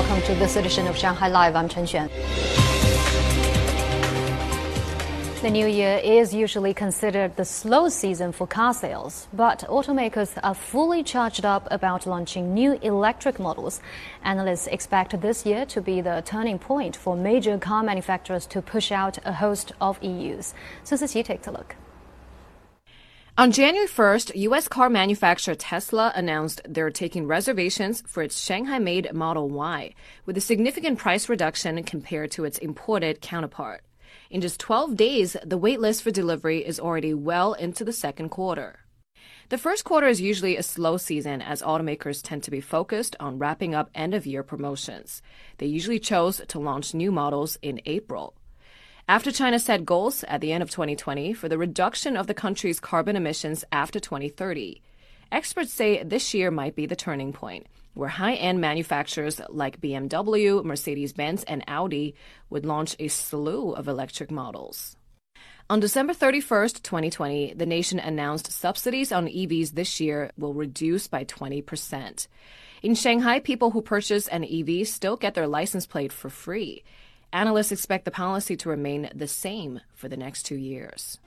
welcome to this edition of Shanghai Live. I'm Chen Xuan. The new year is usually considered the slow season for car sales, but automakers are fully charged up about launching new electric models. Analysts expect this year to be the turning point for major car manufacturers to push out a host of EVs. Sun Siqi takes a look. On January 1st, U.S. car manufacturer Tesla announced they're taking reservations for its Shanghai made Model Y, with a significant price reduction compared to its imported counterpart. In just 12 days, the waitlist for delivery is already well into the second quarter. The first quarter is usually a slow season as automakers tend to be focused on wrapping up end of year promotions. They usually chose to launch new models in April. After China set goals at the end of 2020 for the reduction of the country's carbon emissions after 2030, experts say this year might be the turning point where high end manufacturers like BMW, Mercedes Benz, and Audi would launch a slew of electric models. On December 31st, 2020, the nation announced subsidies on EVs this year will reduce by 20%. In Shanghai, people who purchase an EV still get their license plate for free. Analysts expect the policy to remain the same for the next two years.